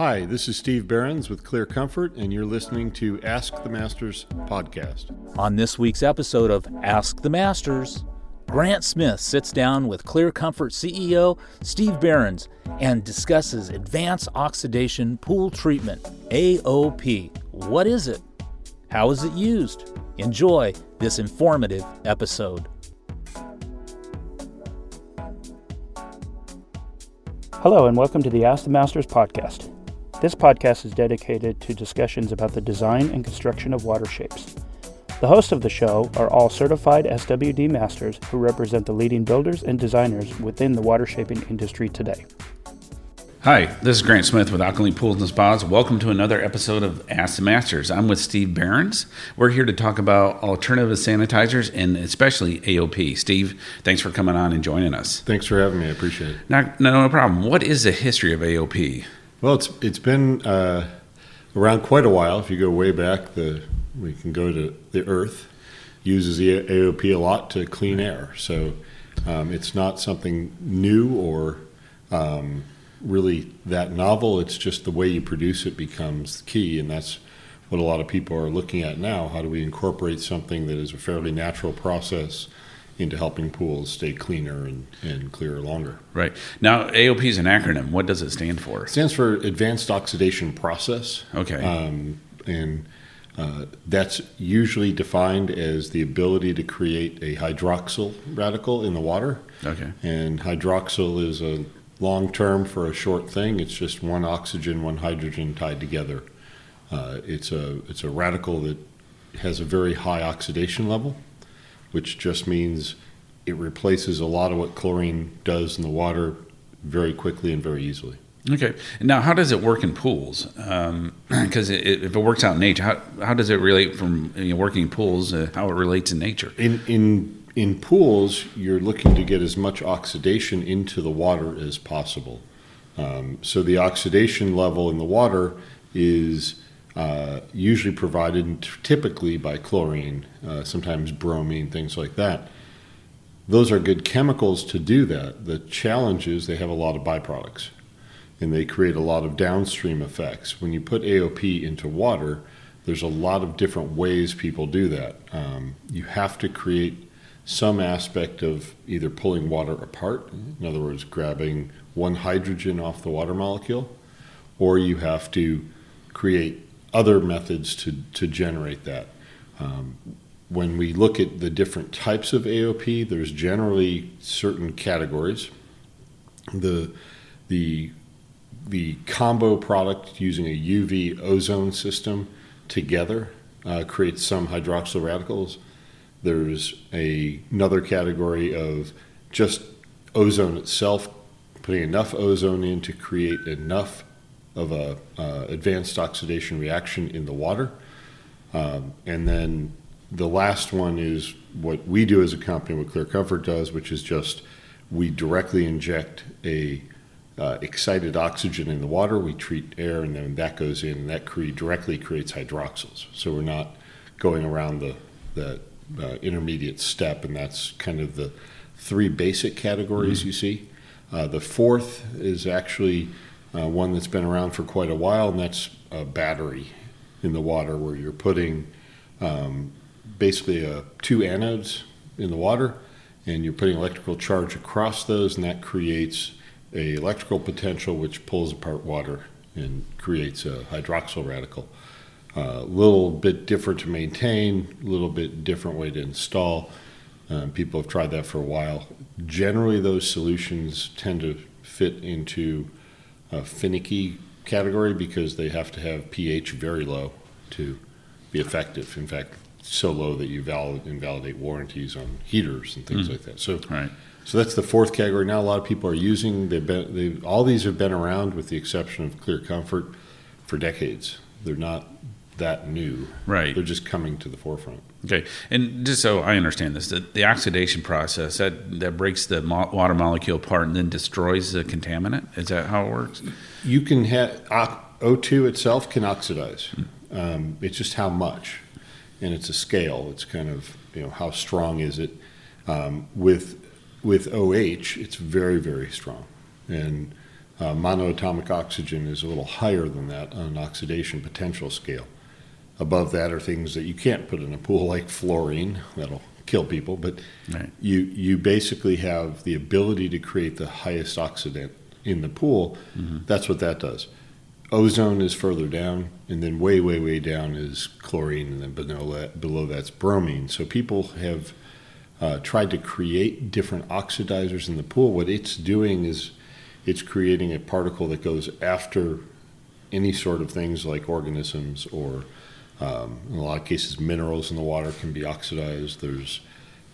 Hi, this is Steve Behrens with Clear Comfort, and you're listening to Ask the Masters podcast. On this week's episode of Ask the Masters, Grant Smith sits down with Clear Comfort CEO Steve Behrens and discusses advanced oxidation pool treatment, AOP. What is it? How is it used? Enjoy this informative episode. Hello, and welcome to the Ask the Masters podcast. This podcast is dedicated to discussions about the design and construction of water shapes. The hosts of the show are all certified SWD masters who represent the leading builders and designers within the water shaping industry today. Hi, this is Grant Smith with Alkaline Pools and Spas. Welcome to another episode of Ask the Masters. I'm with Steve Behrens. We're here to talk about alternative sanitizers and especially AOP. Steve, thanks for coming on and joining us. Thanks for having me. I appreciate it. No, no, no problem. What is the history of AOP? Well, it's it's been uh, around quite a while. If you go way back, the we can go to the Earth uses the AOP a lot to clean air. So um, it's not something new or um, really that novel. It's just the way you produce it becomes key, and that's what a lot of people are looking at now. How do we incorporate something that is a fairly natural process into helping pools stay cleaner and, and clearer longer? Right. Now, AOP is an acronym. What does it stand for? It stands for Advanced Oxidation Process. Okay. Um, and uh, that's usually defined as the ability to create a hydroxyl radical in the water. Okay. And hydroxyl is a long term for a short thing. It's just one oxygen, one hydrogen tied together. Uh, it's a it's a radical that has a very high oxidation level, which just means it replaces a lot of what chlorine does in the water very quickly and very easily. Okay. Now, how does it work in pools? Because it, if it works out in nature, how, how does it relate from you know, working in pools? Uh, how it relates in nature? In in in pools, you're looking to get as much oxidation into the water as possible. Um, so the oxidation level in the water is uh, usually provided typically by chlorine, uh, sometimes bromine, things like that. Those are good chemicals to do that. The challenge is they have a lot of byproducts and they create a lot of downstream effects. When you put AOP into water, there's a lot of different ways people do that. Um, you have to create some aspect of either pulling water apart, in other words, grabbing one hydrogen off the water molecule, or you have to create other methods to, to generate that. Um, when we look at the different types of AOP, there's generally certain categories. The the the combo product using a UV ozone system together uh, creates some hydroxyl radicals. There's a, another category of just ozone itself, putting enough ozone in to create enough of a uh, advanced oxidation reaction in the water. Um, and then the last one is what we do as a company, what Clear Comfort does, which is just we directly inject a uh, excited oxygen in the water. We treat air, and then that goes in, and that cre- directly creates hydroxyls. So we're not going around the the uh, intermediate step, and that's kind of the three basic categories mm-hmm. you see. Uh, the fourth is actually uh, one that's been around for quite a while, and that's a battery in the water, where you're putting um, basically uh, two anodes in the water, and you're putting electrical charge across those, and that creates a electrical potential which pulls apart water and creates a hydroxyl radical. A uh, little bit different to maintain, a little bit different way to install. Um, people have tried that for a while. Generally, those solutions tend to fit into a finicky category because they have to have pH very low to be effective. In fact, so low that you valid, invalidate warranties on heaters and things mm. like that. So, right. So that's the fourth category. Now a lot of people are using. They've been. They've, all these have been around, with the exception of Clear Comfort, for decades. They're not that new. Right. They're just coming to the forefront. Okay, and just so I understand this, the, the oxidation process that that breaks the mo- water molecule apart and then destroys the contaminant. Is that how it works? You can have O2 itself can oxidize. Um, it's just how much, and it's a scale. It's kind of you know how strong is it. Um, with with OH, it's very, very strong. And Uh, monoatomic oxygen is a little higher than that on an oxidation potential scale. Above that are things that you can't put in a pool, like fluorine, that'll kill people. But Right. you you basically have the ability to create the highest oxidant in the pool. That's what that does. Ozone is further down, and then way, way, way down is chlorine, and then below that, below that's bromine. So people have uh, tried to create different oxidizers in the pool. What it's doing is it's creating a particle that goes after any sort of things like organisms or um, in a lot of cases minerals in the water can be oxidized. There's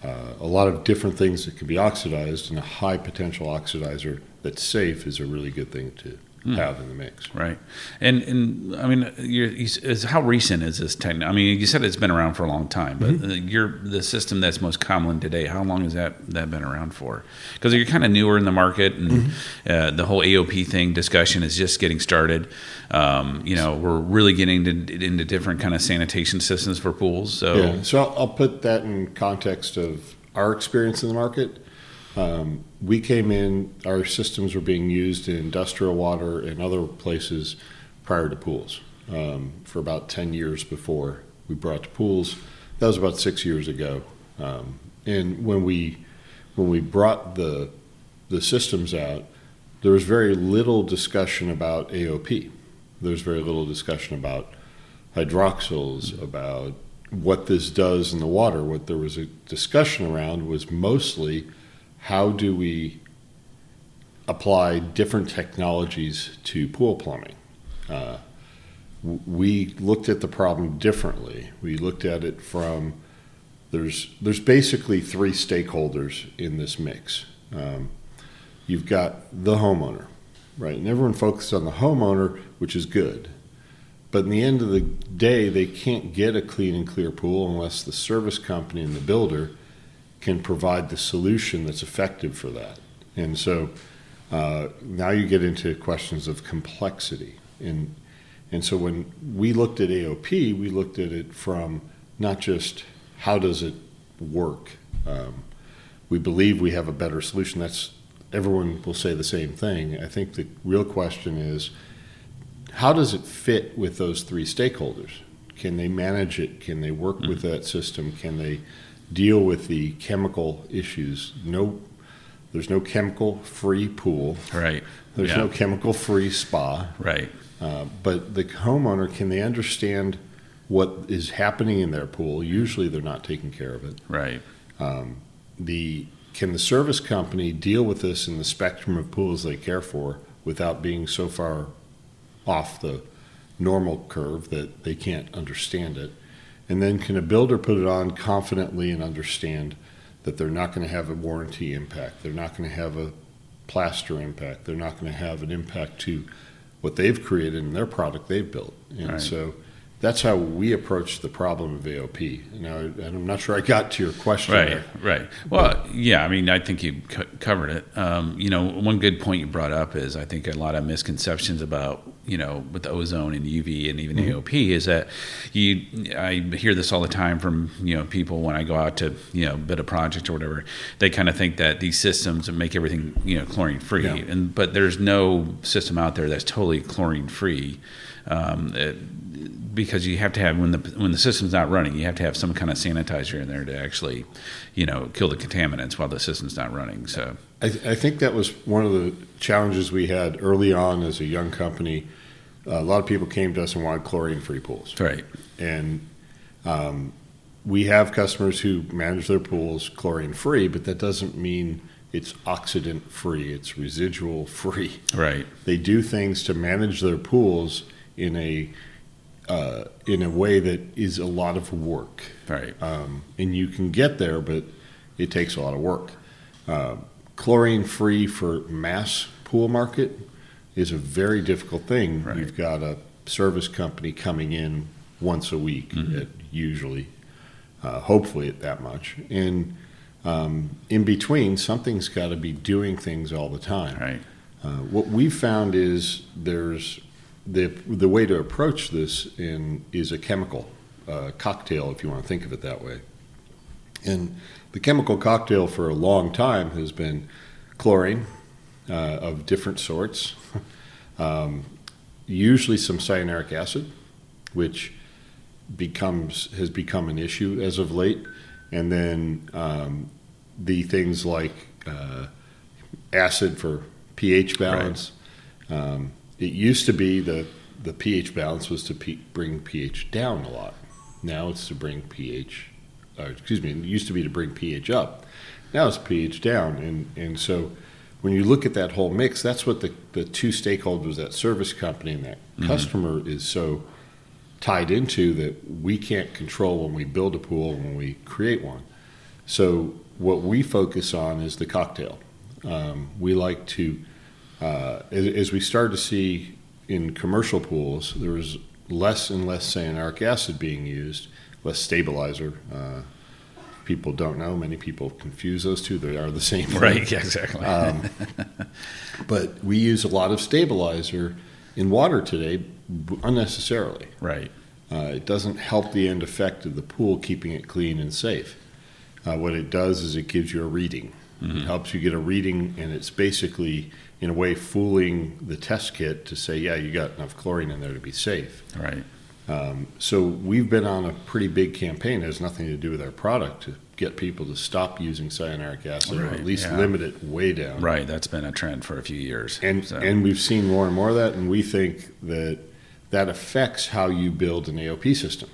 uh, a lot of different things that can be oxidized, and a high potential oxidizer that's safe is a really good thing to have in the mix. Right, and and I mean, you're, is how recent is this technology? I mean, you said it's been around for a long time, but Mm-hmm. uh, you're the system that's most common today. How long has that that been around for? Because you're kind of newer in the market, and Mm-hmm. uh, the whole AOP thing discussion is just getting started. Um, you know, we're really getting to, into different kind of sanitation systems for pools. So Yeah, so I'll, I'll put that in context of our experience in the market. Um, we came in, our systems were being used in industrial water and other places prior to pools um, for about 10 years before we brought to pools. That was about six years ago. Um, and when we when we brought the the systems out, there was very little discussion about AOP. There's very little discussion about hydroxyls, about what this does in the water. What there was a discussion around was mostly how do we apply different technologies to pool plumbing. Uh, we looked at the problem differently. We looked at it from there's there's basically three stakeholders in this mix. Um, you've got the homeowner, right? And everyone focuses on the homeowner, which is good. But in the end of the day, they can't get a clean and clear pool unless the service company and the builder can provide the solution that's effective for that. And so uh, now you get into questions of complexity. And, and so when we looked at AOP, we looked at it from not just how does it work. Um, we believe we have a better solution. That's everyone will say the same thing. I think the real question is how does it fit with those three stakeholders? Can they manage it? Can they work with that system? Can they deal with the chemical issues? No, there's no chemical free pool. right, There's yeah, no chemical free spa. right, Uh, but the homeowner, can they understand what is happening in their pool? Usually they're not taking care of it. right, The can the service company deal with this in the spectrum of pools they care for without being so far off the normal curve that they can't understand it? And then can a builder put it on confidently and understand that they're not going to have a warranty impact, they're not going to have a plaster impact, they're not going to have an impact to what they've created in their product they've built. And Right. so that's how we approach the problem of AOP. Now, and I'm not sure I got to your question. Right, there. right. Well, yeah, I mean, I think you co- covered it. Um, you know, one good point you brought up is I think a lot of misconceptions about, you know, with the ozone and UV and even AOP is that you, I hear this all the time from, you know, people when I go out to, you know, bid a project or whatever, they kind of think that these systems make everything, you know, chlorine free. Yeah. And, but there's no system out there that's totally chlorine free. Um, it, because you have to have when the when the system's not running, you have to have some kind of sanitizer in there to actually, you know, kill the contaminants while the system's not running. So I, I think that was one of the challenges we had early on as a young company. a lot of people came to us and wanted chlorine-free pools, right, and um, we have customers who manage their pools chlorine-free, but that doesn't mean it's oxidant-free. It's residual-free. right, They do things to manage their pools in a uh, in a way that is a lot of work right, um, and you can get there, but it takes a lot of work. Uh, chlorine free for mass pool market is a very difficult thing. Right. You've got a service company coming in once a week, Mm-hmm. at usually, uh, hopefully at that much, and um, in between, something's got to be doing things all the time. right, Uh, what we've found is there's the the way to approach this in is a chemical uh, cocktail, if you want to think of it that way. And the chemical cocktail for a long time has been chlorine, uh, of different sorts. um, usually some cyanuric acid, which becomes has become an issue as of late, and then um, the things like uh, acid for pH balance. Right. Um, it used to be the the pH balance was to p- bring pH down a lot. Now it's to bring pH, uh, excuse me, it used to be to bring pH up. Now it's pH down, and and so when you look at that whole mix, that's what the, the two stakeholders, that service company and that mm-hmm. customer, is so tied into that we can't control when we build a pool when we create one. So what we focus on is the cocktail. Um, we like to, uh, as, as, we start to see in commercial pools, there was less and less cyanuric acid being used, less stabilizer. Uh, people don't know. Many people confuse those two. They are the same. Thing. Right. Yeah, exactly. um, but we use a lot of stabilizer in water today unnecessarily. Right. Uh, it doesn't help the end effect of the pool, keeping it clean and safe. Uh, what it does is it gives you a reading. Mm-hmm. It helps you get a reading, and it's basically, in a way, fooling the test kit to say, yeah, you got enough chlorine in there to be safe. Right. Um, so we've been on a pretty big campaign. It has nothing to do with our product to get people to stop using cyanuric acid right, or at least yeah. limit it way down. Right. That's been a trend for a few years. And so. and we've seen more and more of that, and we think that that affects how you build an AOP system.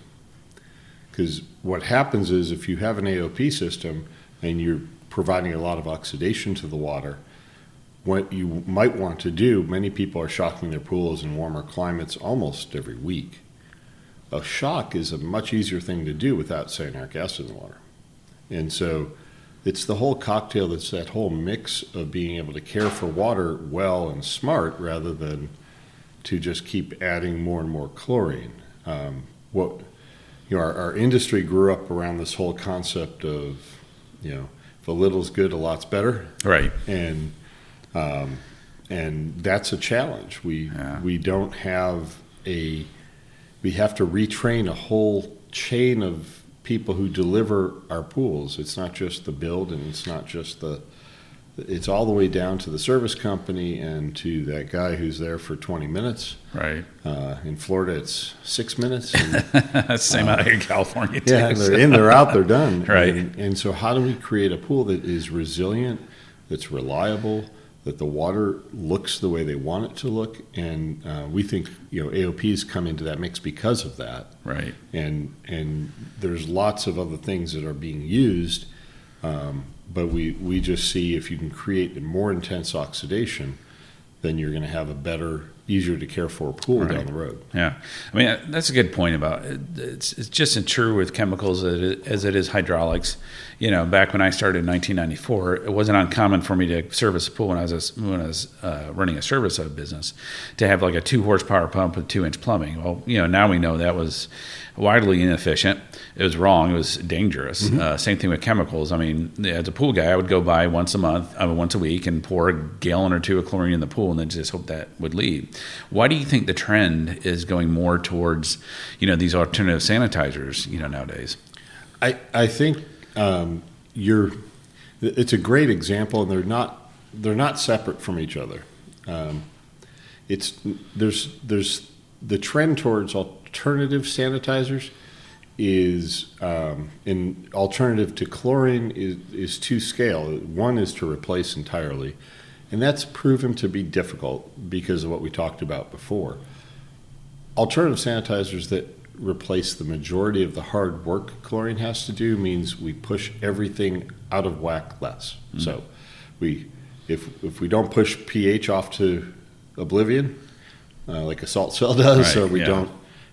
Because what happens is if you have an AOP system and you're providing a lot of oxidation to the water, what you might want to do, many people are shocking their pools in warmer climates almost every week. A shock is a much easier thing to do without cyanuric acid in the water. And so it's the whole cocktail that's that whole mix of being able to care for water well and smart rather than to just keep adding more and more chlorine. Um, what you know, our, our, industry grew up around this whole concept of, you know, if a little's good, a lot's better. Right. And um, and that's a challenge. We yeah. we don't have a we have to retrain a whole chain of people who deliver our pools. It's not just the build, and it's not just the it's all the way down to the service company and to that guy who's there for 20 minutes. Right. Uh, in Florida, it's six minutes. And, Same uh, out here in California, too. Yeah, they're in, they're out, they're done. right. And, and, so, how do we create a pool that is resilient, that's reliable, that the water looks the way they want it to look? And uh, we think you know AOPs come into that mix because of that. Right. And and there's lots of other things that are being used. Um, but we, we just see if you can create more intense oxidation, then you're going to have a better, easier to care for pool right. down the road. Yeah, I mean that's a good point about it. It's, it's just as true with chemicals as it is hydraulics. You know, back when I started in 1994, it wasn't uncommon for me to service a pool when I was a, when I was uh, running a service business to have like a two horsepower pump with two inch plumbing. Well, you know, now we know that was widely inefficient. It was wrong. It was dangerous. Mm-hmm. Uh, same thing with chemicals. I mean, as a pool guy, I would go by once a month, I uh, mean, once a week, and pour a gallon or two of chlorine in the pool, and then just hope that would leave. Why do you think the trend is going more towards, you know, these alternative sanitizers, you know, nowadays? I I think um, you're. It's a great example, and they're not they're not separate from each other. Um, it's there's there's the trend towards alternative sanitizers is um, in alternative to chlorine is, is two scale. One is to replace entirely, and that's proven to be difficult because of what we talked about before. Alternative sanitizers that replace the majority of the hard work chlorine has to do means we push everything out of whack less. Mm-hmm. So we if if we don't push pH off to oblivion, uh, like a salt cell does, right, or we yeah. don't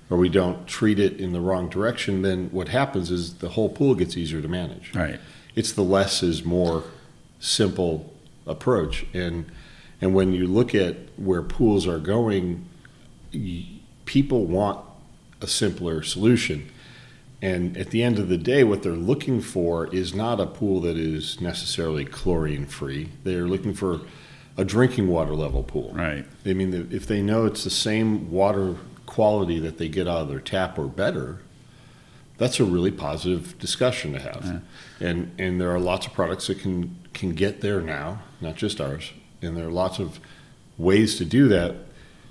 or we don't treat it in the wrong direction, then what happens is the whole pool gets easier to manage. Right. It's the less is more simple approach, and and when you look at where pools are going, people want a simpler solution. And at the end of the day, what they're looking for is not a pool that is necessarily chlorine free. They're looking for a drinking water level pool. Right. I mean, if they know it's the same water quality that they get out of their tap or better, that's a really positive discussion to have. Yeah. And and there are lots of products that can can get there now, not just ours. and there are lots of ways to do that.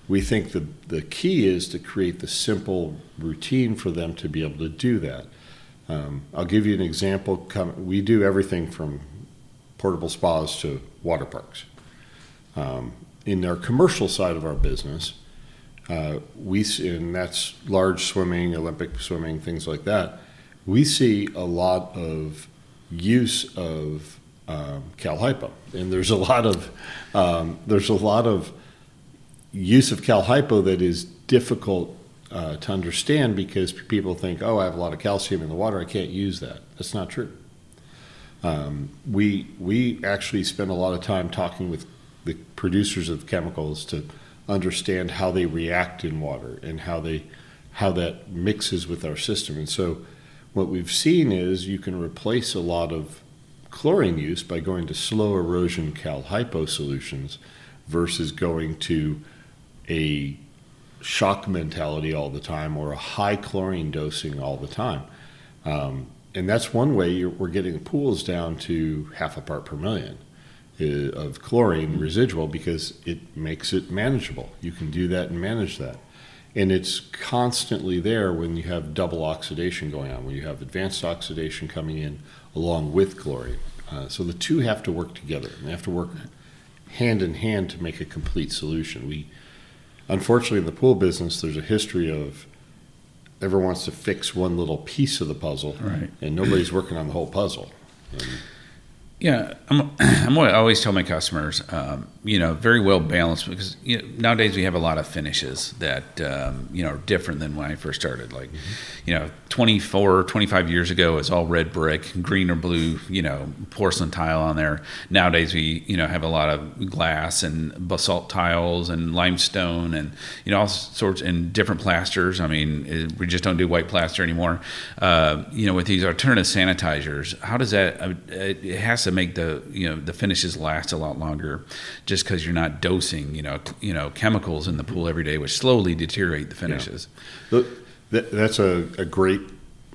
We think the the key is to create the simple routine for them to be able to do that. Um, I'll give you an example. We do everything from portable spas to water parks. Um, in our commercial side of our business, uh, we and that's large swimming, Olympic swimming, things like that. We see a lot of use of um, Cal Hypo, and there's a lot of um, there's a lot of use of Cal Hypo that is difficult uh, to understand because people think, oh, I have a lot of calcium in the water, I can't use that. That's not true. Um, we we actually spend a lot of time talking with the producers of chemicals to understand how they react in water and how they how that mixes with our system. And so, what we've seen is you can replace a lot of chlorine use by going to slow erosion cal hypo solutions versus going to a shock mentality all the time or a high chlorine dosing all the time. Um, and that's one way we're getting pools down to half a part per million uh, of chlorine residual because it makes it manageable. You can do that and manage that. And it's constantly there when you have double oxidation going on, when you have advanced oxidation coming in along with chlorine. Uh, so the two have to work together. They have to work hand in hand to make a complete solution. We, unfortunately, in the pool business, there's a history of everyone wants to fix one little piece of the puzzle, Right. and nobody's working on the whole puzzle. And Yeah, I'm, I'm what I always tell my customers, um, you know, very well balanced because you know, nowadays we have a lot of finishes that, um, you know, are different than when I first started. Like, you know, 24, 25 years ago, it was all red brick, green or blue, you know, porcelain tile on there. Nowadays we, you know, have a lot of glass and basalt tiles and limestone and, you know, all sorts and different plasters. I mean, it, we just don't do white plaster anymore. Uh, you know, with these alternative sanitizers, how does that, uh, it it has to make the, you know, the finishes last a lot longer just because you're not dosing, you know, you know, chemicals in the pool every day, which slowly deteriorate the finishes. Look, that's a, a great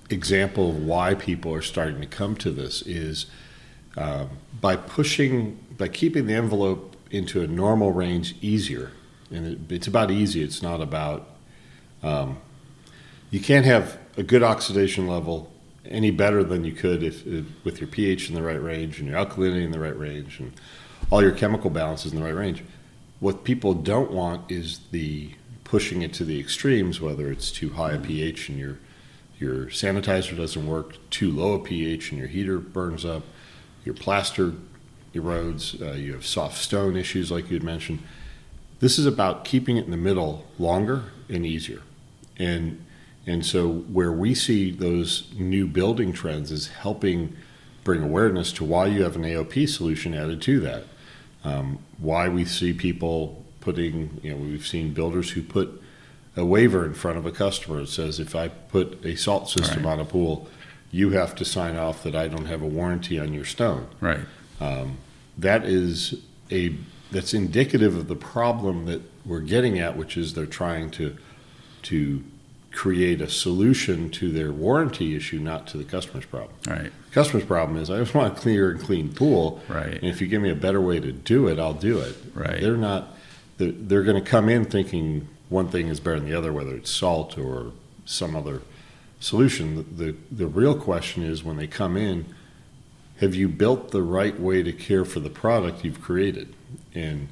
example of why people are starting to come to this is um, by pushing, by keeping the envelope into a normal range easier. And it, it's about easy. It's not about, um, you can't have a good oxidation level any better than you could if, if with your pH in the right range and your alkalinity in the right range and all your chemical balances in the right range. What people don't want is the pushing it to the extremes, whether it's too high a pH and your your sanitizer doesn't work, too low a pH and your heater burns up, your plaster erodes, uh, you have soft stone issues like you had mentioned. This is about keeping it in the middle longer and easier. And and so where we see those new building trends is helping bring awareness to why you have an AOP solution added to that. Um, why we see people putting, you know, we've seen builders who put a waiver in front of a customer that says, if I put a salt system Right. on a pool, you have to sign off that I don't have a warranty on your stone. Right. That is a that's indicative of the problem that we're getting at, which is they're trying to to create a solution to their warranty issue, not to the customer's problem. Right. The Customer's problem is I just want a clear and clean pool. Right. And if you give me a better way to do it, I'll do it. Right. They're not. They're, they're going to come in thinking one thing is better than the other, whether it's salt or some other solution. The the, the real question is when they come in, have you built the right way to care for the product you've created? And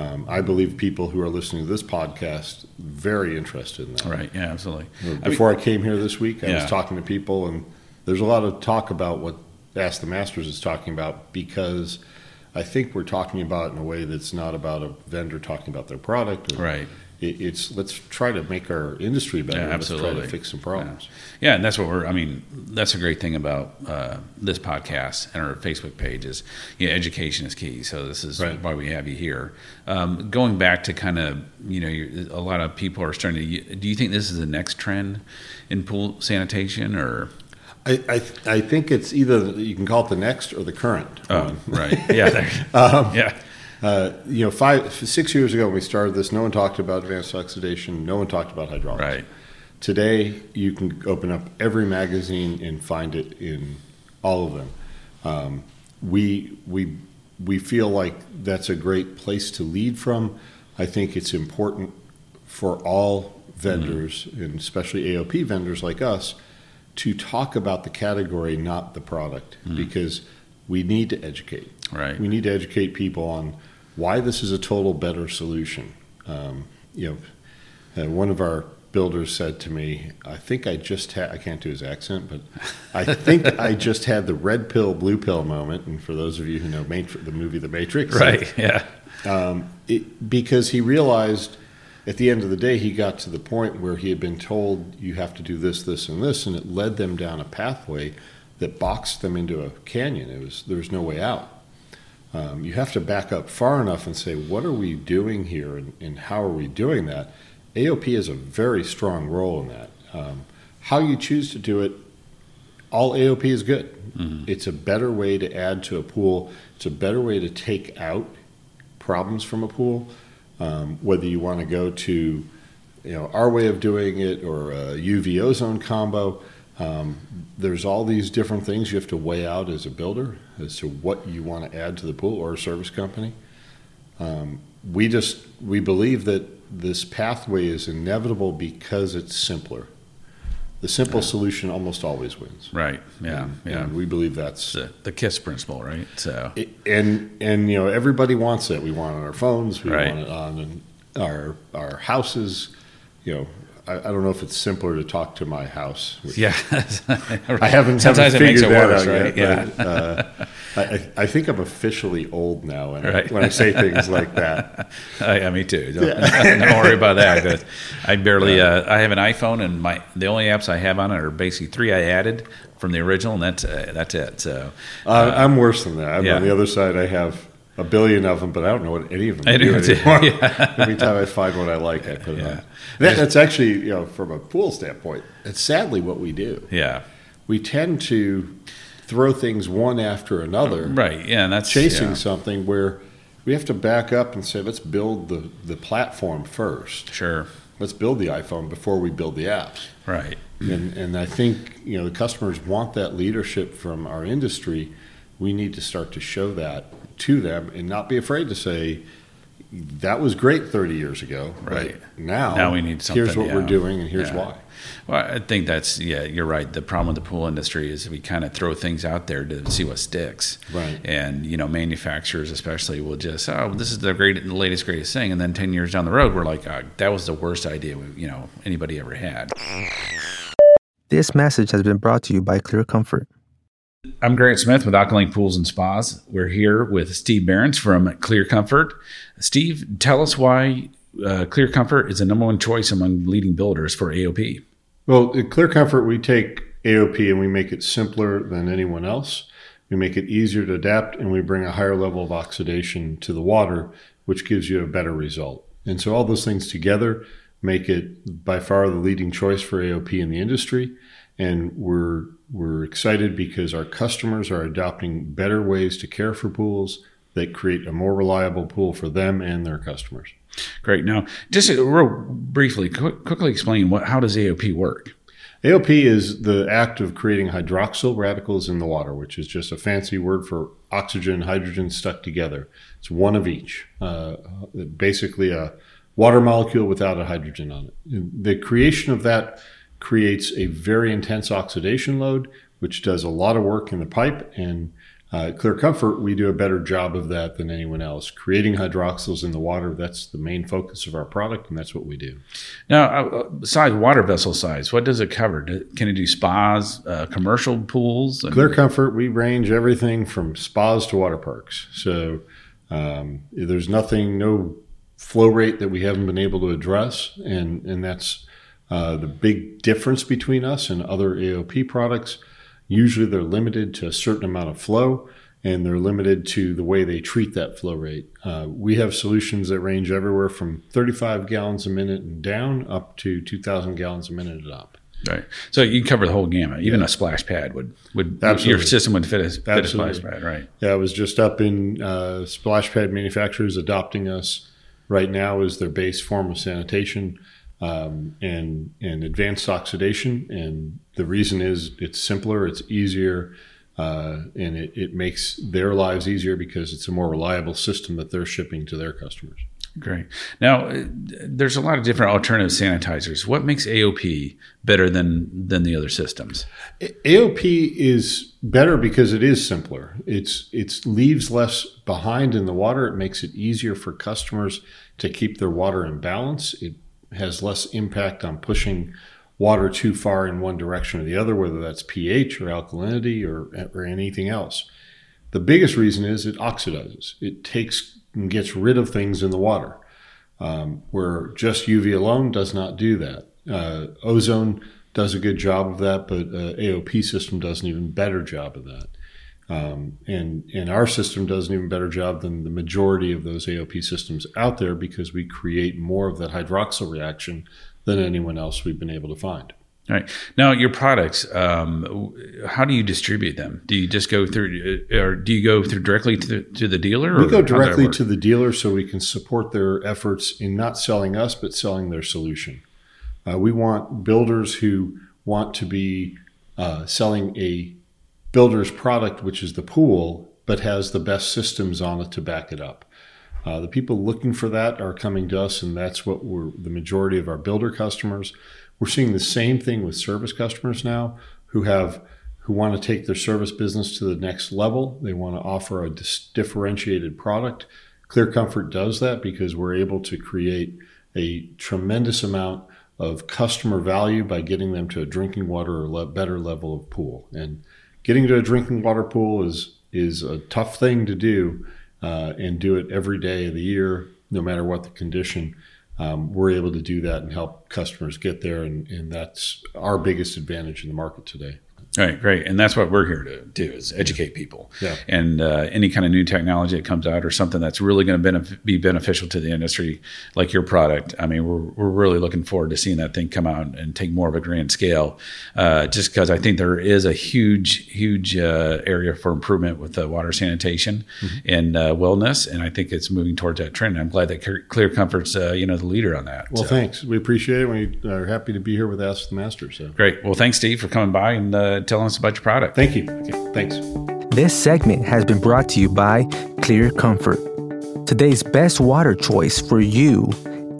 um, I believe people who are listening to this podcast very interested in that. Right. Yeah, absolutely. Before I came here this week, I Yeah. was talking to people, and there's a lot of talk about what Ask the Masters is talking about because I think we're talking about it in a way that's not about a vendor talking about their product. or- Right. It, it's let's try to make our industry better. Yeah, Let's try to fix some problems. Yeah, and that's what we're. I mean, that's a great thing about uh, this podcast and our Facebook page is, you know, education is key. So this is Right. why we have you here. Um, going back to kind of, you know, a lot of people are starting to. Do you think this is the next trend in pool sanitation, or? I, I, I think it's either you can call it the next or the current. Oh, right. Yeah. Um, yeah. Uh, you know, five, six years ago when we started this, no one talked about advanced oxidation. No one talked about hydroxyls. Right. Today, you can open up every magazine and find it in all of them. Um, we we we feel like that's a great place to lead from. I think it's important for all vendors, Mm-hmm. and especially AOP vendors like us, to talk about the category, not the product, because we need to educate. Mm-hmm. Right. We need to educate people on why this is a total better solution. Um, you know, uh, one of our builders said to me, "I think I just had—I can't do his accent, but I think I just had the red pill, blue pill moment." And for those of you who know the movie The Matrix, Right. Yeah. um, it, because he realized at the end of the day he got to the point where he had been told you have to do this this and this and it led them down a pathway that boxed them into a canyon it was there was no way out um, you have to back up far enough and say what are we doing here and, and how are we doing that? Aop has a very strong role in that. Um, how you choose to do it all aop is good. It's a better way to add to a pool. It's a better way to take out problems from a pool, um, whether you want to go to, you know, our way of doing it or a UV ozone combo. Um, there's all these different things you have to weigh out as a builder as to what you want to add to the pool or a service company. Um, we just we believe that this pathway is inevitable because it's simpler. The simple solution almost always wins. Right. Yeah. And- Yeah. and we believe that's the, the KISS principle, right? So, it- and and you know everybody wants it. We want it on our phones. We Right. want it on our our houses. You know, I, I don't know if it's simpler to talk to my house. yeah. I haven't Sometimes haven't it makes it figured that worse, out right? yet, Yeah. but, uh, I, I- think I'm officially old now, and Right. when I say things like that, Oh, yeah, me too. Don't, don't worry about that. I barely. Uh, I have an iPhone, and my the only apps I have on it are basically three I added from the original, and that's uh, that's it. So, uh, I'm worse than that. I'm yeah. on the other side. I have a billion of them, but I don't know what any of them I do anymore. Every time I find one I like, I put it Yeah. on. That, that's actually, you know, from a pool standpoint, it's sadly what we do. yeah, we tend to throw things one after another, right. Yeah, and that's chasing yeah. something where we have to back up and say, let's build the, the platform first. Sure. Let's build the iPhone before we build the apps. Right. And, and I think you know the customers want that leadership from our industry. We need to start to show that to them and not be afraid to say that was great 30 years ago. but Right. now, Now we need something. Here's something, what we're doing, and here's Yeah. why. Well, I think that's yeah, you're right. The problem with the pool industry is we kind of throw things out there to see what sticks. Right. And you know, manufacturers especially will just oh, this is the great, the latest, greatest thing, and then ten years down the road, we're like, oh, that was the worst idea we, you know anybody ever had. This message has been brought to you by Clear Comfort. I'm Grant Smith with Alkaline Pools and Spas. We're here with Steve Behrens from Clear Comfort. Steve, tell us why uh, Clear Comfort is the number one choice among leading builders for AOP. Well, at Clear Comfort, we take AOP and we make it simpler than anyone else. We make it easier to adapt and we bring a higher level of oxidation to the water, which gives you a better result. And so all those things together make it by far the leading choice for AOP in the industry. And we're we're excited because our customers are adopting better ways to care for pools that create a more reliable pool for them and their customers. Great. Now, just real briefly, quick, quickly explain what how does AOP work? AOP is the act of creating hydroxyl radicals in the water, which is just a fancy word for oxygen and hydrogen stuck together. It's one of each, uh, basically a water molecule without a hydrogen on it. The creation of that creates a very intense oxidation load, which does a lot of work in the pipe. And uh, Clear Comfort, we do a better job of that than anyone else. Creating hydroxyls in the water, that's the main focus of our product, and that's what we do. Now, uh, besides water vessel size, what does it cover? Can it do spas, uh, commercial pools? and- Clear Comfort, we range everything from spas to water parks. So um, there's nothing, no flow rate that we haven't been able to address, and and that's uh, the big difference between us and other AOP products. Usually, they're limited to a certain amount of flow, and they're limited to the way they treat that flow rate. Uh, we have solutions that range everywhere from 35 gallons a minute and down up to 2,000 gallons a minute and up. Right. So you cover the whole gamut. Even a splash pad would would Absolutely. your system would fit a, fit a splash pad, right? Yeah, I was just up in uh, splash pad manufacturers adopting us right now as their base form of sanitation um, and and advanced oxidation. And the reason is it's simpler, it's easier. uh, and it, it makes their lives easier because it's a more reliable system that they're shipping to their customers. Great. Now, uh, there's a lot of different alternative sanitizers. What makes AOP better than than the other systems? AOP is better because it is simpler. It's it leaves less behind in the water. It makes it easier for customers to keep their water in balance. It has less impact on pushing water too far in one direction or the other, whether that's pH or alkalinity or, or anything else. The biggest reason is it oxidizes. It takes and gets rid of things in the water, um, where just UV alone does not do that. Uh, ozone does a good job of that, but uh, AOP system does an even better job of that. Um, and and our system does an even better job than the majority of those AOP systems out there because we create more of that hydroxyl reaction than anyone else we've been able to find. All right. Now, your products, um, how do you distribute them? Do you just go through, uh, or do you go through directly to the, to the dealer? we go directly to the dealer so we can support their efforts in not selling us, but selling their solution. Uh, we want builders who want to be uh, selling a builder's product, which is the pool, but has the best systems on it to back it up. Uh, the people looking for that are coming to us, and that's what we're the majority of our builder customers. We're seeing the same thing with service customers now who have who want to take their service business to the next level. They want to offer a dis- differentiated product. Clear Comfort does that because we're able to create a tremendous amount of customer value by getting them to a drinking water or le- better level of pool. And getting to a drinking water pool is is a tough thing to do, uh, and do it every day of the year, no matter what the condition um, we're able to do that and help customers get there. And, and that's our biggest advantage in the market today. Right, great, and that's what we're here to do is educate people. Yeah. And uh, any kind of new technology that comes out or something that's really going to benef- be beneficial to the industry, like your product. I mean, we're we're really looking forward to seeing that thing come out and take more of a grand scale. Uh, just because I think there is a huge, huge uh, area for improvement with the water sanitation mm-hmm. and uh, wellness, and I think it's moving towards that trend. I'm glad that Clear Comfort's uh, you know the leader on that. Well, so. thanks. We appreciate it. We are happy to be here with Ask the Master. So great. Well, thanks, Steve, for coming by and uh, telling us about your product. Thank you. Okay, thanks. This segment has been brought to you by Clear Comfort, today's best water choice for you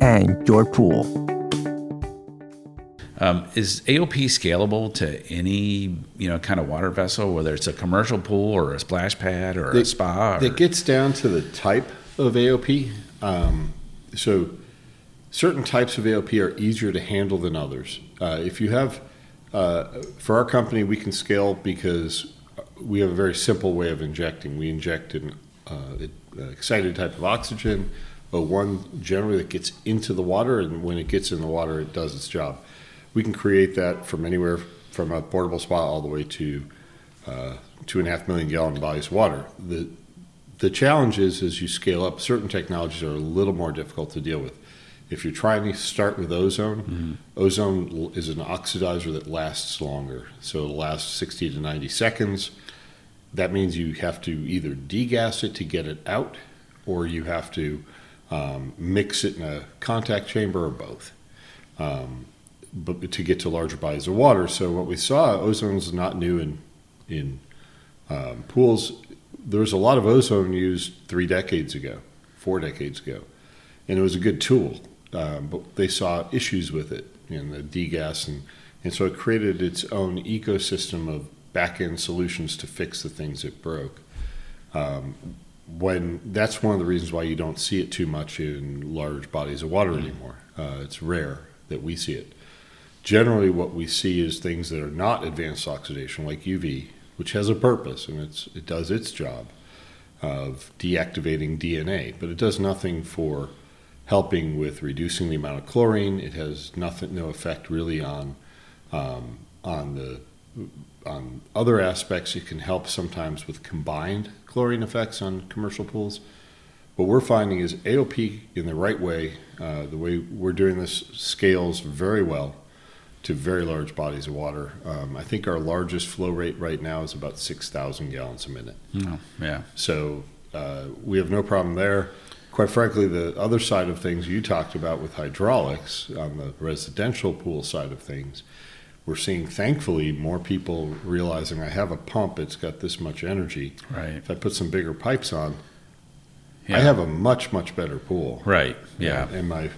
and your pool. Um, is AOP scalable to any you know kind of water vessel, whether it's a commercial pool or a splash pad or it, a spa? Or? It gets down to the type of AOP. Um, so certain types of AOP are easier to handle than others. Uh, if you have uh, for our company, we can scale because we have a very simple way of injecting. We inject an uh, excited type of oxygen, but one generally that gets into the water, and when it gets in the water, it does its job. We can create that from anywhere from a portable spa all the way to uh, two and a half million gallon bodies of water. The the challenge is as you scale up, certain technologies are a little more difficult to deal with. If you're trying to start with ozone, mm-hmm. ozone is an oxidizer that lasts longer. So it lasts 60 to 90 seconds. That means you have to either degas it to get it out, or you have to um, mix it in a contact chamber, or both. Um, but to get to larger bodies of water. So what we saw, ozone is not new in in um, pools. There was a lot of ozone used three decades ago, four decades ago, and it was a good tool um, but they saw issues with it in the degas, and, and so it created its own ecosystem of back end solutions to fix the things it broke. Um, when that's one of the reasons why you don't see it too much in large bodies of water anymore. Uh, it's rare that we see it. Generally, what we see is things that are not advanced oxidation, like UV, which has a purpose and it's, it does its job of deactivating DNA, but it does nothing for helping with reducing the amount of chlorine. It has nothing, no effect really on um, on the on other aspects. It can help sometimes with combined chlorine effects on commercial pools. What we're finding is AOP in the right way, uh, the way we're doing this scales very well to very large bodies of water. Um, I think our largest flow rate right now is about 6,000 gallons a minute. Oh, yeah. So uh, we have no problem there quite frankly, the other side of things you talked about with hydraulics on the residential pool side of things, we're seeing, thankfully, more people realizing I have a pump. It's got this much energy. Right. If I put some bigger pipes on, Yeah. I have a much much better pool. Right. Yeah. And my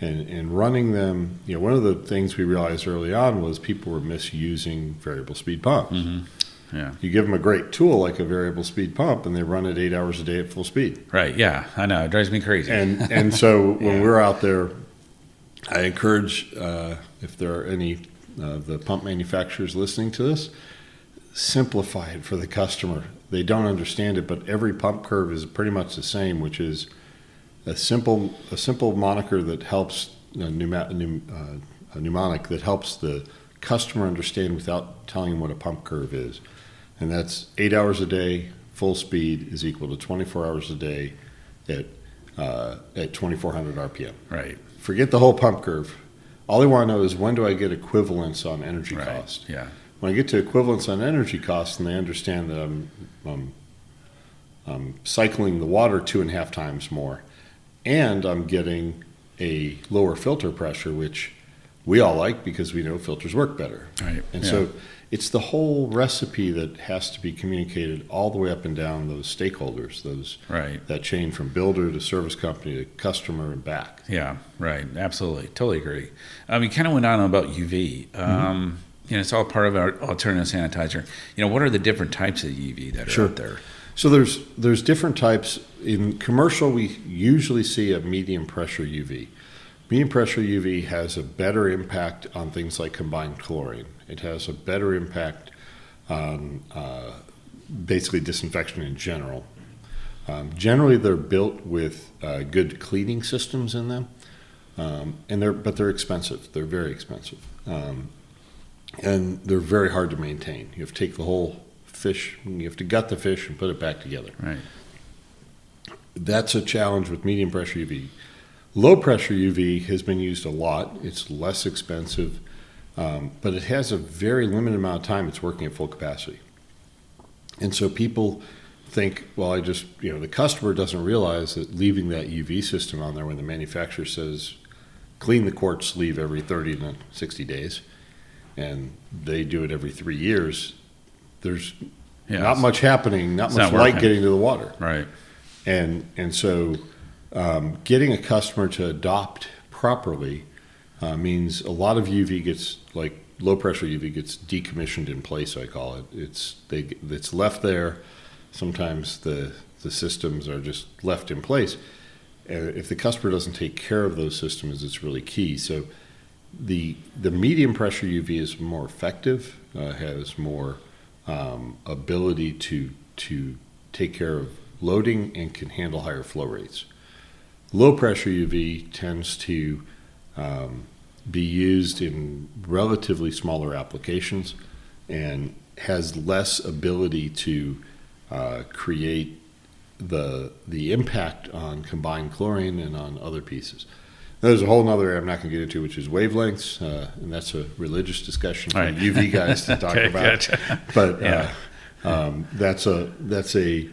and and running them, you know, one of the things we realized early on was people were misusing variable speed pumps. Mm-hmm. Yeah. You give them a great tool like a variable speed pump, and they run it eight hours a day at full speed. Right. Yeah. I know. It drives me crazy. And and so when we're out there, I encourage uh, if there are any of the pump manufacturers listening to this, simplify it for the customer. They don't understand it, but every pump curve is pretty much the same, which is a simple a simple moniker that helps a, pneuma, uh, a mnemonic that helps the customer understand without telling them what a pump curve is, and that's eight hours a day full speed is equal to 24 hours a day at uh, at 2400 RPM. right. Forget the whole pump curve. All they want to know is when do I get equivalence on energy Right. cost. Yeah. When I get to equivalence on energy cost, and they understand that I'm, I'm, I'm cycling the water two and a half times more, and I'm getting a lower filter pressure, which we all like because we know filters work better. Right. And Yeah. so it's the whole recipe that has to be communicated all the way up and down those stakeholders, those Right. that chain from builder to service company to customer and back. Yeah, right. Absolutely. Totally agree. Um, you kind of went on about UV. Um, You know, it's all part of our alternative sanitizer. You know, what are the different types of UV that are Sure. out there? So there's there's different types. In commercial, we usually see a medium pressure UV. Medium pressure UV has a better impact on things like combined chlorine. It has a better impact on uh, basically disinfection in general. Um, generally, they're built with uh, good cleaning systems in them, um, and they're but they're expensive. They're very expensive, um, and they're very hard to maintain. You have to take the whole fish, you have to gut the fish and put it back together. Right. That's a challenge with medium pressure UV. Low pressure UV has been used a lot. It's less expensive, um, but it has a very limited amount of time it's working at full capacity. And so people think, well, I just, you know, the customer doesn't realize that leaving that UV system on there when the manufacturer says clean the quartz sleeve every 30 to 60 days, and they do it every three years, there's Yeah. not much happening, not much not light working. getting to the water Right. and and so um, getting a customer to adopt properly uh, means a lot of UV gets like low pressure UV gets decommissioned in place. I call it. It's they it's left there. Sometimes the the systems are just left in place. And if the customer doesn't take care of those systems, it's really key. So the the medium pressure UV is more effective, uh, has more um, ability to to take care of loading and can handle higher flow rates. Low pressure UV tends to um, be used in relatively smaller applications and has less ability to uh, create the the impact on combined chlorine and on other pieces. There's a whole other area I'm not going to get into, which is wavelengths, uh, and that's a religious discussion for Right. UV guys to talk Okay, about. But Yeah. uh, um, that's a that's a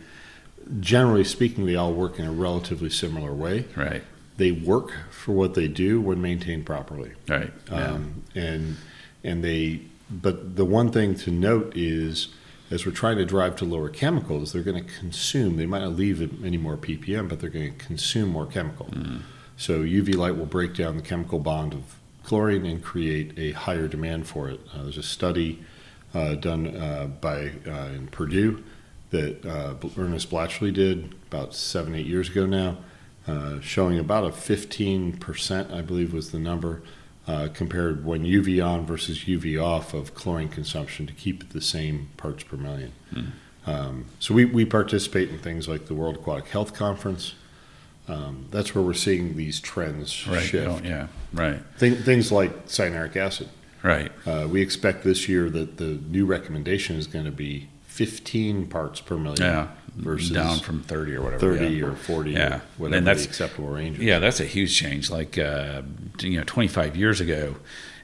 generally speaking, they all work in a relatively similar way. Right. They work for what they do when maintained properly. Right. Yeah. Um, and and they but the one thing to note is as we're trying to drive to lower chemicals they're going to consume they might not leave any more ppm but they're going to consume more chemical so uv light will break down the chemical bond of chlorine and create a higher demand for it uh, there's a study uh, done uh, by uh, in purdue that uh, ernest blatchley did about seven eight years ago now uh, showing about a 15% i believe was the number uh, compared when UV on versus UV off of chlorine consumption to keep the same parts per million. Um, so we, we participate in things like the World Aquatic Health Conference. Um, that's where we're seeing these trends Right. shift. Oh, yeah. Right. Thing things like cyanuric acid. Right. Uh, we expect this year that the new recommendation is going to be 15 parts per million Yeah. versus down from 30 or whatever. 30 yeah. or 40 Yeah. or And whatever that's- the acceptable range. Yeah, that's a huge change. Like, uh, you know, 25 years ago,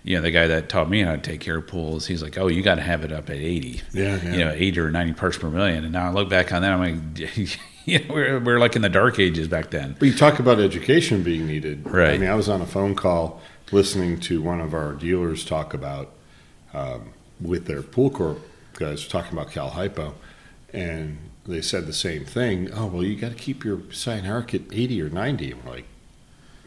you know, the guy that taught me how to take care of pools, he's like, oh, you got to have it up at 80. Yeah, yeah. You know, 80 or 90 parts per million. And now I look back on that, I'm like, you know, we're, we're like in the dark ages back then. But you talk about education being needed. Right. I mean, I was on a phone call listening to one of our dealers talk about um, with their pool corp guys were talking about Cal Hypo, and they said the same thing. Oh well, you got to keep your cyanuric at eighty or ninety. I'm like,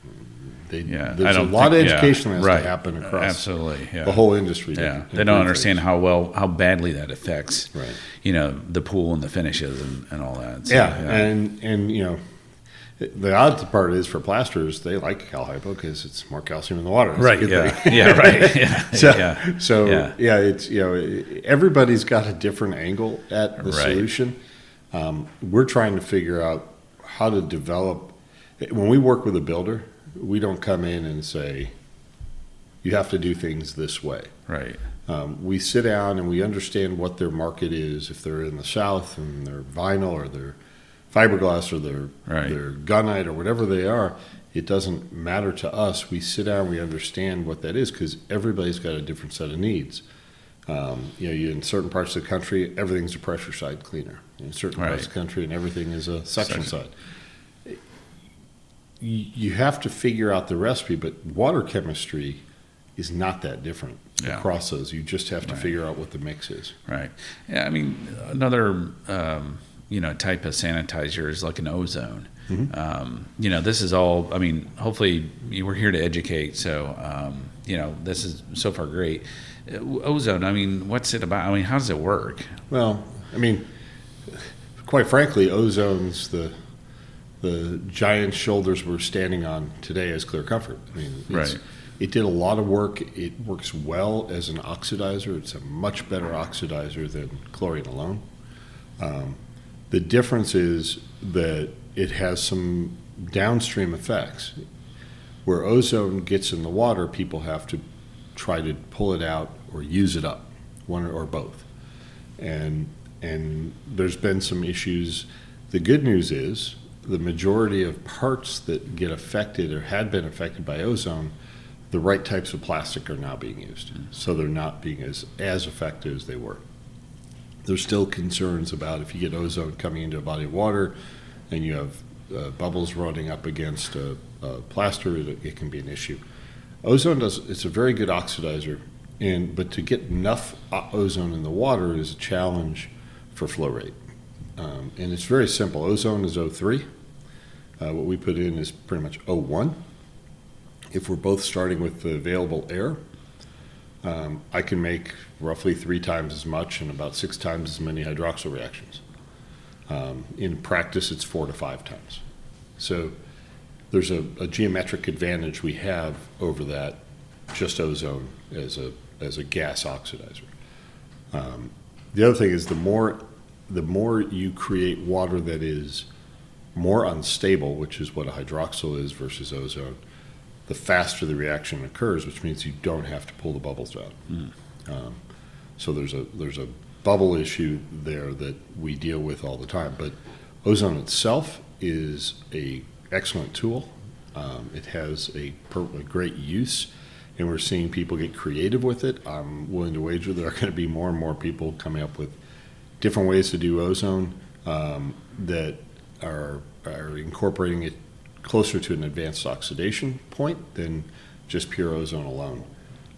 mm, they, Yeah, there's a lot think- of yeah, education that has right. to happen across Absolutely, yeah. the whole industry. Yeah, they don't understand how well, how badly that affects, Right. you know, the pool and the finishes and, and all that. So, yeah, and and you know, the odd part is for plasters, they like cal hypo because it's more calcium in the water. It's right, yeah, yeah, right, yeah, So, yeah, so yeah. yeah. it's you know everybody's got a different angle at the Right. solution. Um, we're trying to figure out how to develop. When we work with a builder, we don't come in and say, "You have to do things this way." right, Um, we sit down and we understand what their market is. If they're in the South and they're vinyl or they're fiberglass or they're Right. they're gunite or whatever they are, it doesn't matter to us. We sit down, we understand what that is because everybody's got a different set of needs. Um, you know, you, in certain parts of the country, everything's a pressure side cleaner. In certain parts of the country, and everything is a suction Suction. side. You, you have to figure out the recipe, but water chemistry is not that different Yeah. across those. You just have to Right. figure out what the mix is. right. Yeah, I mean, another, um, you know, type of sanitizer is like an ozone. Mm-hmm. Um, you know, this is all. I mean, hopefully, you- we're here to educate. So, um, you know, this is so far great. Uh, Ozone. I mean, what's it about? I mean, how does it work? Well, I mean, quite frankly, ozone's the the giant shoulders we're standing on today as Clear Comfort. I mean, it's, Right. it did a lot of work. It works well as an oxidizer. It's a much better oxidizer than chlorine alone. Um, the difference is that it has some downstream effects. Where ozone gets in the water, people have to try to pull it out or use it up, one or both. And and there's been some issues. The good news is the majority of parts that get affected or had been affected by ozone, the right types of plastic are now being used. Mm. So they're not being as, as effective as they were. There's still concerns about if you get ozone coming into a body of water and you have uh, bubbles running up against a, a plaster, it, it can be an issue. Ozone does it's a very good oxidizer, and but to get enough ozone in the water is a challenge for flow rate. Um, and it's very simple. Ozone is O3. Uh, what we put in is pretty much O1. If we're both starting with the available air, um, I can make roughly three times as much and about six times as many hydroxyl reactions. Um, in practice, it's four to five times. So there's a, a geometric advantage we have over that just ozone as a as a gas oxidizer. Um, the other thing is the more the more you create water that is more unstable, which is what a hydroxyl is versus ozone, the faster the reaction occurs, which means you don't have to pull the bubbles out. Um, so there's a there's a bubble issue there that we deal with all the time. But ozone itself is a excellent tool. Um, it has a, per, a great use, and we're seeing people get creative with it. I'm willing to wager there are going to be more and more people coming up with different ways to do ozone um, that are are incorporating it closer to an advanced oxidation point than just pure ozone alone.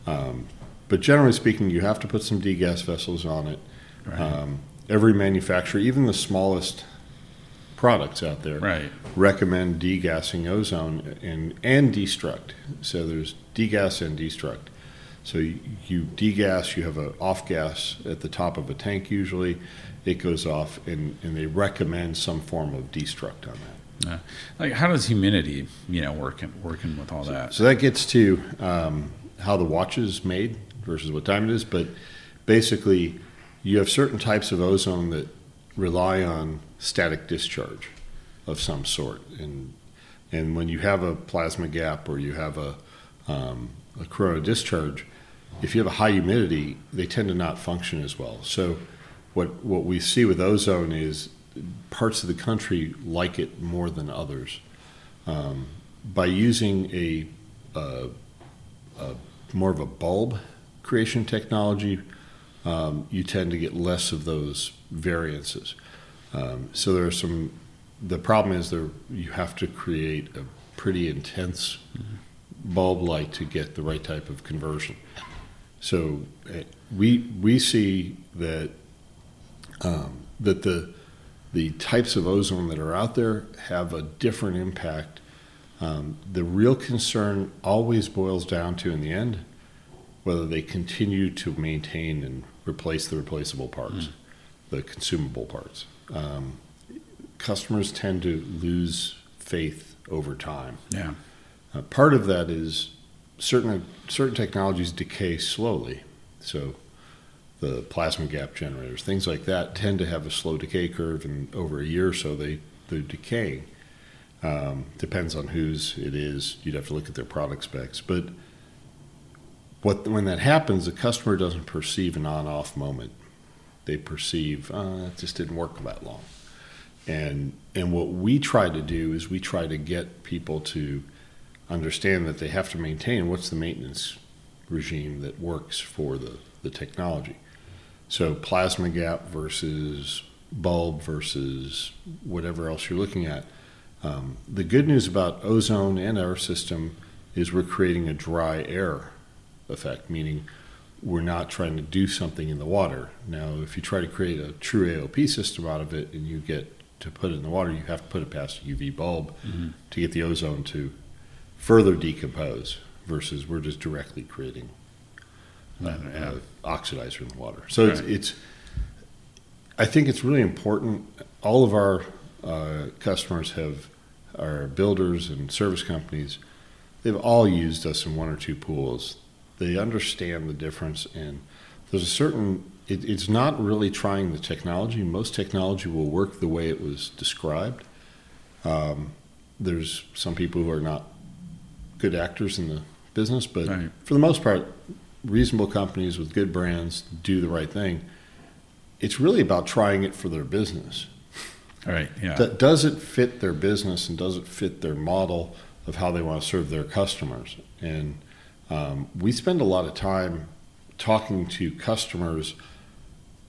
Um, but generally speaking, you have to put some degas vessels on it. Um, every manufacturer, even the smallest products out there, Right. recommend degassing ozone and and destruct. So there's degas and destruct. So you, you degas, you have an off gas at the top of a tank usually. It goes off, and, and they recommend some form of destruct on that. Uh, like, how does humidity, you know, working working with all that? So that gets to um, how the watch is made versus what time it is. But basically, you have certain types of ozone that rely on static discharge of some sort, and and when you have a plasma gap or you have a um, a corona discharge, if you have a high humidity, they tend to not function as well. So what what we see with ozone is parts of the country like it more than others. Um, by using a, uh, a more of a bulb creation technology, um, you tend to get less of those variances. Um, so there are some. The problem is there you have to create a pretty intense bulb light to get the right type of conversion. So uh, we we see that um, that the the types of ozone that are out there have a different impact. Um, the real concern always boils down to, in the end, whether they continue to maintain and replace the replaceable parts, mm. the consumable parts. Um, customers tend to lose faith over time. Yeah. Uh, part of that is certain certain technologies decay slowly. So the plasma gap generators, things like that, tend to have a slow decay curve, and over a year or so, they they're decaying. Um, depends on whose it is. You'd have to look at their product specs, but what when that happens, the customer doesn't perceive an on-off moment. They perceive uh, it just didn't work that long, and and what we try to do is we try to get people to understand that they have to maintain what's the maintenance regime that works for the, the technology. So plasma gap versus bulb versus whatever else you're looking at. Um, the good news about ozone and our system is we're creating a dry air effect, meaning we're not trying to do something in the water. Now, if you try to create a true AOP system out of it and you get to put it in the water, you have to put it past a UV bulb mm-hmm. to get the ozone to further decompose versus we're just directly creating uh, uh, oxidizer in the water. So right. it's, it's, I think it's really important. All of our uh, customers have, our builders and service companies, they've all used us in one or two pools. They understand the difference, and there's a certain. It, it's not really trying the technology. Most technology will work the way it was described. Um, there's some people who are not good actors in the business, but right. for the most part, reasonable companies with good brands do the right thing. It's really about trying it for their business. Right. Yeah. D- does it fit their business and does it fit their model of how they want to serve their customers? And um, we spend a lot of time talking to customers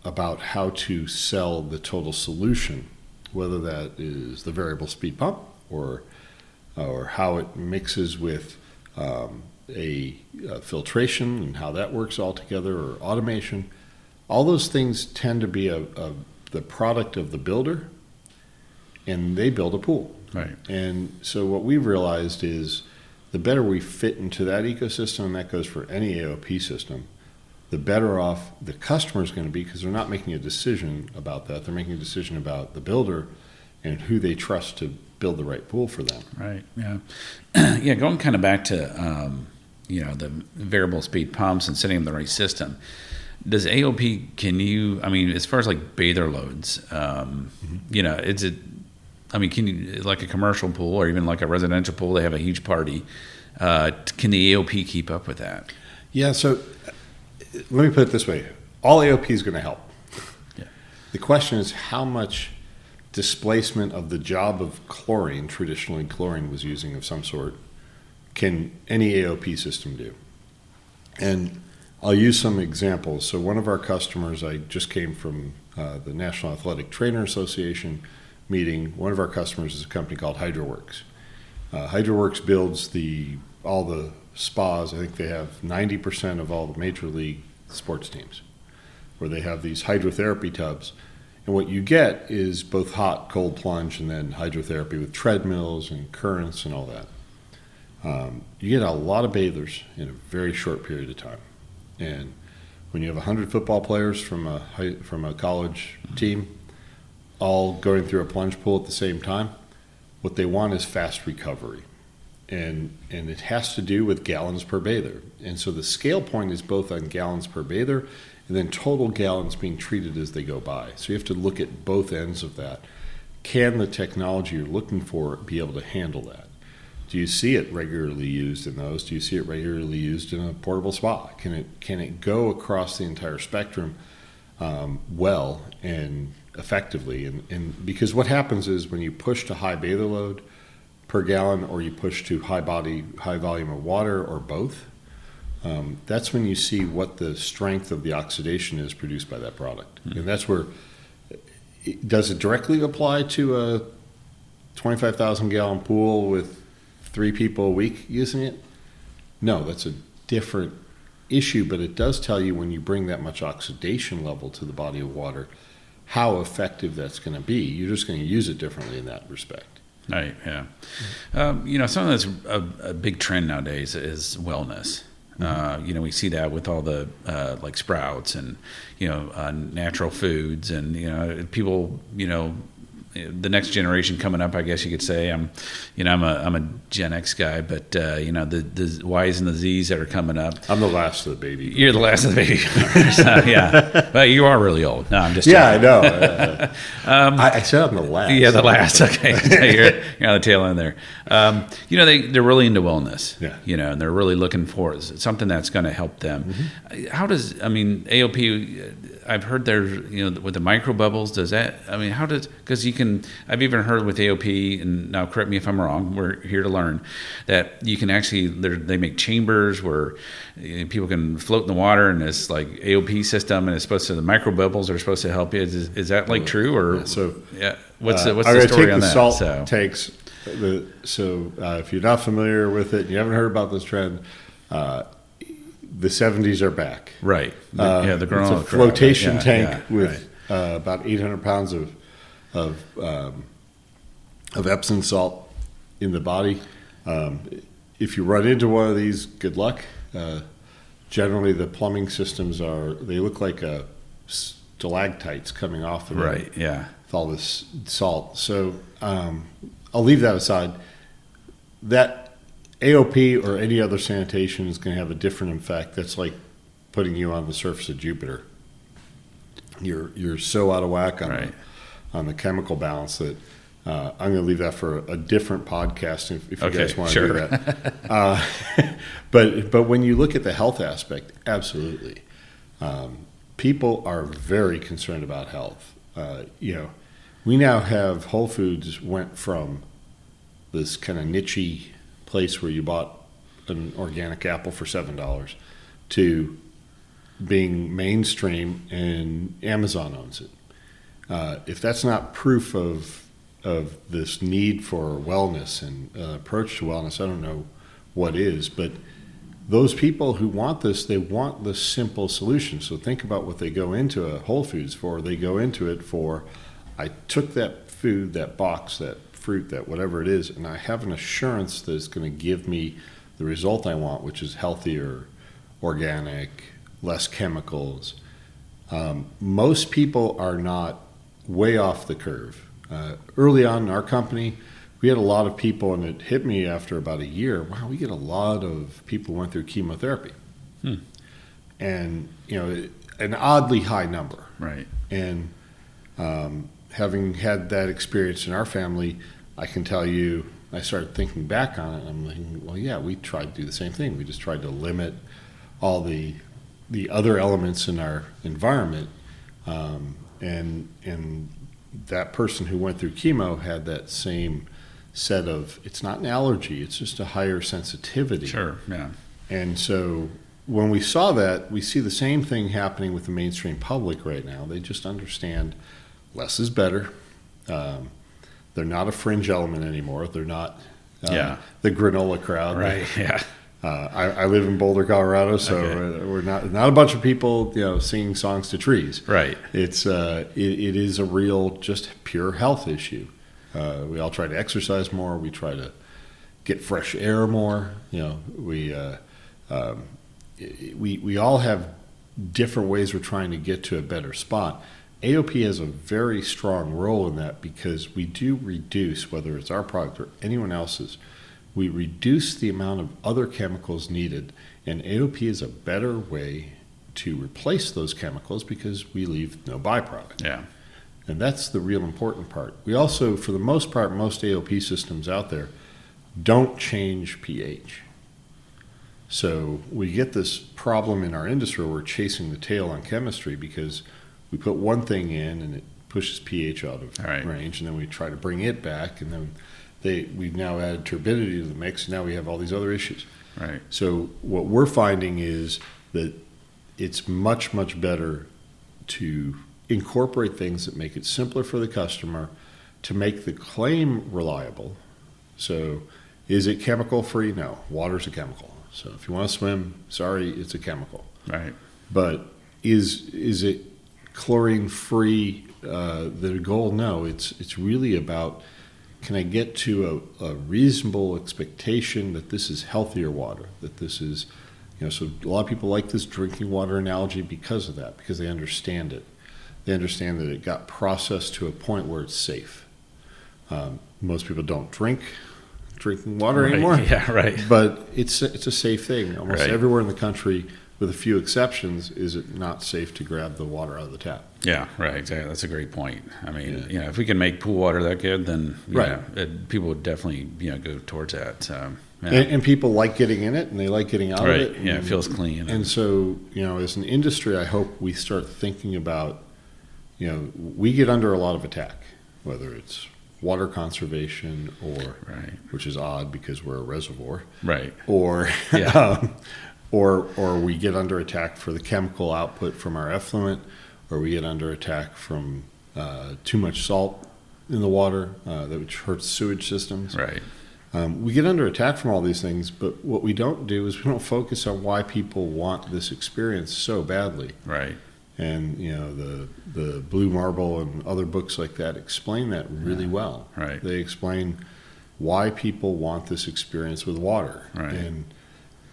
about how to sell the total solution, whether that is the variable speed pump or or how it mixes with um, a, a, filtration and how that works all together, or automation. All those things tend to be a, a, the product of the builder, and they build a pool. Right. And so what we've realized is the better we fit into that ecosystem, and that goes for any AOP system, the better off the customer is going to be because they're not making a decision about that. They're making a decision about the builder and who they trust to build the right pool for them. Right. Yeah. yeah. Going kind of back to um, you know the variable speed pumps and setting up the right system. Does AOP? Can you? I mean, as far as like bather loads, um, mm-hmm. you know, is it? I mean, can you like a commercial pool or even like a residential pool? They have a huge party. Uh, can the AOP keep up with that? Yeah. So let me put it this way: all AOP is going to help. Yeah. The question is how much displacement of the job of chlorine, traditionally chlorine was using of some sort, can any AOP system do? And I'll use some examples. So, one of our customers, I just came from uh, the National Athletic Trainer Association meeting. One of our customers is a company called HydroWorx. Uh, HydroWorx builds the all the spas. I think they have 90% of all the major league sports teams, where they have these hydrotherapy tubs and what you get is both hot, cold plunge, and then hydrotherapy with treadmills and currents and all that. Um, you get a lot of bathers in a very short period of time. And when you have 100 football players from a, from a college team all going through a plunge pool at the same time, what they want is fast recovery. And, and it has to do with gallons per bather. And so the scale point is both on gallons per bather and then total gallons being treated as they go by. So you have to look at both ends of that. Can the technology you're looking for be able to handle that? Do you see it regularly used in those? Do you see it regularly used in a portable spa? Can it can it go across the entire spectrum um, well and effectively? And, and because what happens is when you push to high bather load per gallon, or you push to high body high volume of water, or both, um, that's when you see what the strength of the oxidation is produced by that product. Mm-hmm. And that's where, does it directly apply to a 25,000 gallon pool with three people a week using it? No, that's a different issue, but it does tell you when you bring that much oxidation level to the body of water, how effective that's going to be. You're just going to use it differently in that respect. Right. Yeah. Um, you know, something that's a, a, big trend nowadays is wellness. Mm-hmm. Uh, you know, we see that with all the uh, like sprouts and you know uh, natural foods, and you know people you know the next generation coming up, I guess you could say. I'm, you know, I'm a I'm a Gen X guy, but uh, you know the the Y's and the Z's that are coming up. I'm the last of the baby. You're the last of the baby. so, yeah, but you are really old. No, I'm just. Yeah, I know. Uh, um, I, I, said I'm the last. Yeah, the last. Okay, you're, you're, on the tail end there. Um, you know, they they're really into wellness. Yeah. You know, and they're really looking for something that's going to help them. Mm-hmm. How does I mean AOP? I've heard there's you know with the micro bubbles. Does that? I mean, how does because you can. I've even heard with AOP, and now correct me if I'm wrong. We're here to learn that you can actually they make chambers where you know, people can float in the water, and it's like AOP system, and it's supposed to the micro bubbles are supposed to help you. Is, is that like true or yeah, so? Yeah. What's the what's uh, the story take on the that? Salt so. takes the so uh, if you're not familiar with it, you haven't heard about this trend. Uh, the 70s are back. Right. Uh, yeah, the granola. It's a flotation yeah, tank yeah, with right. uh, about 800 pounds of of um, of Epsom salt in the body. Um, if you run into one of these, good luck. Uh, generally, the plumbing systems are they look like a stalactites coming off of it. right. Yeah. With all this salt. So um, I'll leave that aside. That AOP or any other sanitation is going to have a different effect. That's like putting you on the surface of Jupiter. You're you're so out of whack on right. the, on the chemical balance that uh, I'm going to leave that for a different podcast if, if you okay, guys want to sure. do that. uh, but but when you look at the health aspect, absolutely, um, people are very concerned about health. Uh, you know, we now have Whole Foods went from this kind of nichey place where you bought an organic apple for seven dollars to being mainstream and Amazon owns it. Uh, if that's not proof of of this need for wellness and uh, approach to wellness, I don't know what is. But those people who want this, they want the simple solution. So think about what they go into a Whole Foods for. They go into it for, I took that food, that box, that fruit, that whatever it is, and I have an assurance that it's going to give me the result I want, which is healthier, organic, less chemicals. Um, most people are not way off the curve. Uh, early on in our company, we had a lot of people, and it hit me after about a year. Wow, we get a lot of people who went through chemotherapy, hmm. and you know, an oddly high number. Right. And um, having had that experience in our family, I can tell you, I started thinking back on it. I'm thinking, well, yeah, we tried to do the same thing. We just tried to limit all the the other elements in our environment, um, and and that person who went through chemo had that same set of. It's not an allergy; it's just a higher sensitivity. Sure. Yeah. And so when we saw that, we see the same thing happening with the mainstream public right now. They just understand less is better. Um, they're not a fringe element anymore. They're not uh, yeah. the granola crowd. Right. Yeah. Uh, I, I, live in Boulder, Colorado, so okay. we're not not a bunch of people, you know, singing songs to trees. Right. It's uh, it, it is a real, just pure health issue. Uh, we all try to exercise more. We try to get fresh air more. You know, we uh, um, we we all have different ways we're trying to get to a better spot. AOP has a very strong role in that because we do reduce, whether it's our product or anyone else's, we reduce the amount of other chemicals needed. And AOP is a better way to replace those chemicals because we leave no byproduct. Yeah. And that's the real important part. We also, for the most part, most AOP systems out there don't change pH. So we get this problem in our industry where we're chasing the tail on chemistry because – we put one thing in and it pushes pH out of right. range, and then we try to bring it back, and then they we've now added turbidity to the mix. And now we have all these other issues. Right. So what we're finding is that it's much much better to incorporate things that make it simpler for the customer to make the claim reliable. So, is it chemical free? No, water's a chemical. So if you want to swim, sorry, it's a chemical. Right. But is is it chlorine free? Uh, the goal? No, it's it's really about can I get to a, a, reasonable expectation that this is healthier water, that this is, you know, so a lot of people like this drinking water analogy because of that, because they understand it. They understand that it got processed to a point where it's safe. Um, most people don't drink drinking water right. anymore. Yeah, right. But it's it's a safe thing. Almost right. everywhere in the country, with a few exceptions, is it not safe to grab the water out of the tap. Yeah, right. Exactly. That's a great point. I mean, yeah. you know, if we can make pool water that good, then right, it, people would definitely you know go towards that. Um, yeah. and, and, people like getting in it, and they like getting out right. of it. Yeah, and, it feels clean. And, and so, you know, as an industry, I hope we start thinking about, you know, we get under a lot of attack, whether it's water conservation or, right. which is odd because we're a reservoir, right? Or, yeah. um, or or we get under attack for the chemical output from our effluent or we get under attack from uh, too much salt in the water, uh, that which hurts sewage systems. Right. Um, we get under attack from all these things, but what we don't do is we don't focus on why people want this experience so badly. Right. And you know the the Blue Marble and other books like that explain that really yeah. well. Right. They explain why people want this experience with water. Right. And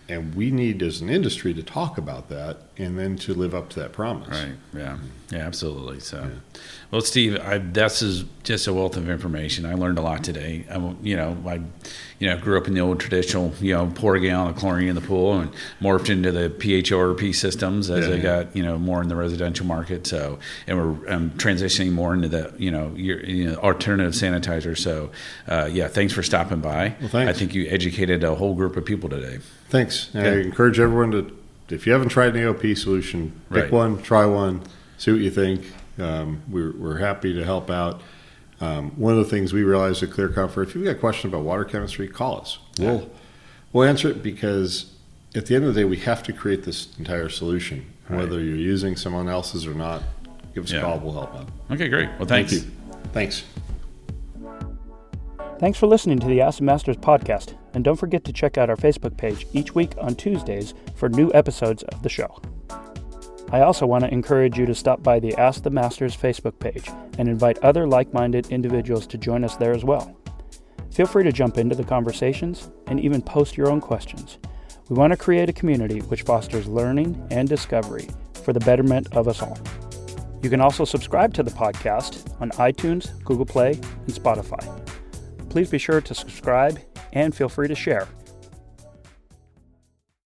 and we need as an industry to talk about that and then to live up to that promise. Right yeah yeah absolutely so. Yeah. well steve I, this is just a wealth of information. I learned a lot today. I, you know i you know grew up in the old traditional you know pour a gallon of chlorine in the pool and morphed into the phorp systems as yeah, i got you know more in the residential market so and we're um, transitioning more into the you know your you know, alternative sanitizer so uh, yeah thanks for stopping by. Well, thanks. i think you educated a whole group of people today. Thanks. I encourage everyone to, if you haven't tried an AOP solution, pick Right. one, try one, see what you think. Um, we're, we're happy to help out. Um, one of the things we realized at Clear Comfort, if you've got a question about water chemistry, call us. We'll, we'll answer it because at the end of the day, we have to create this entire solution. Right. Whether you're using someone else's or not, give us Yeah. a call. We'll help out. okay great well thanks Thank you. Thanks. Thanks for listening to the Ask Masters podcast, and don't forget to check out our Facebook page each week on Tuesdays for new episodes of the show. I also want to encourage you to stop by the Ask the Masters Facebook page and invite other like minded individuals to join us there as well. Feel free to jump into the conversations and even post your own questions. We want to create a community which fosters learning and discovery for the betterment of us all. You can also subscribe to the podcast on iTunes, Google Play, and Spotify please be sure to subscribe and feel free to share.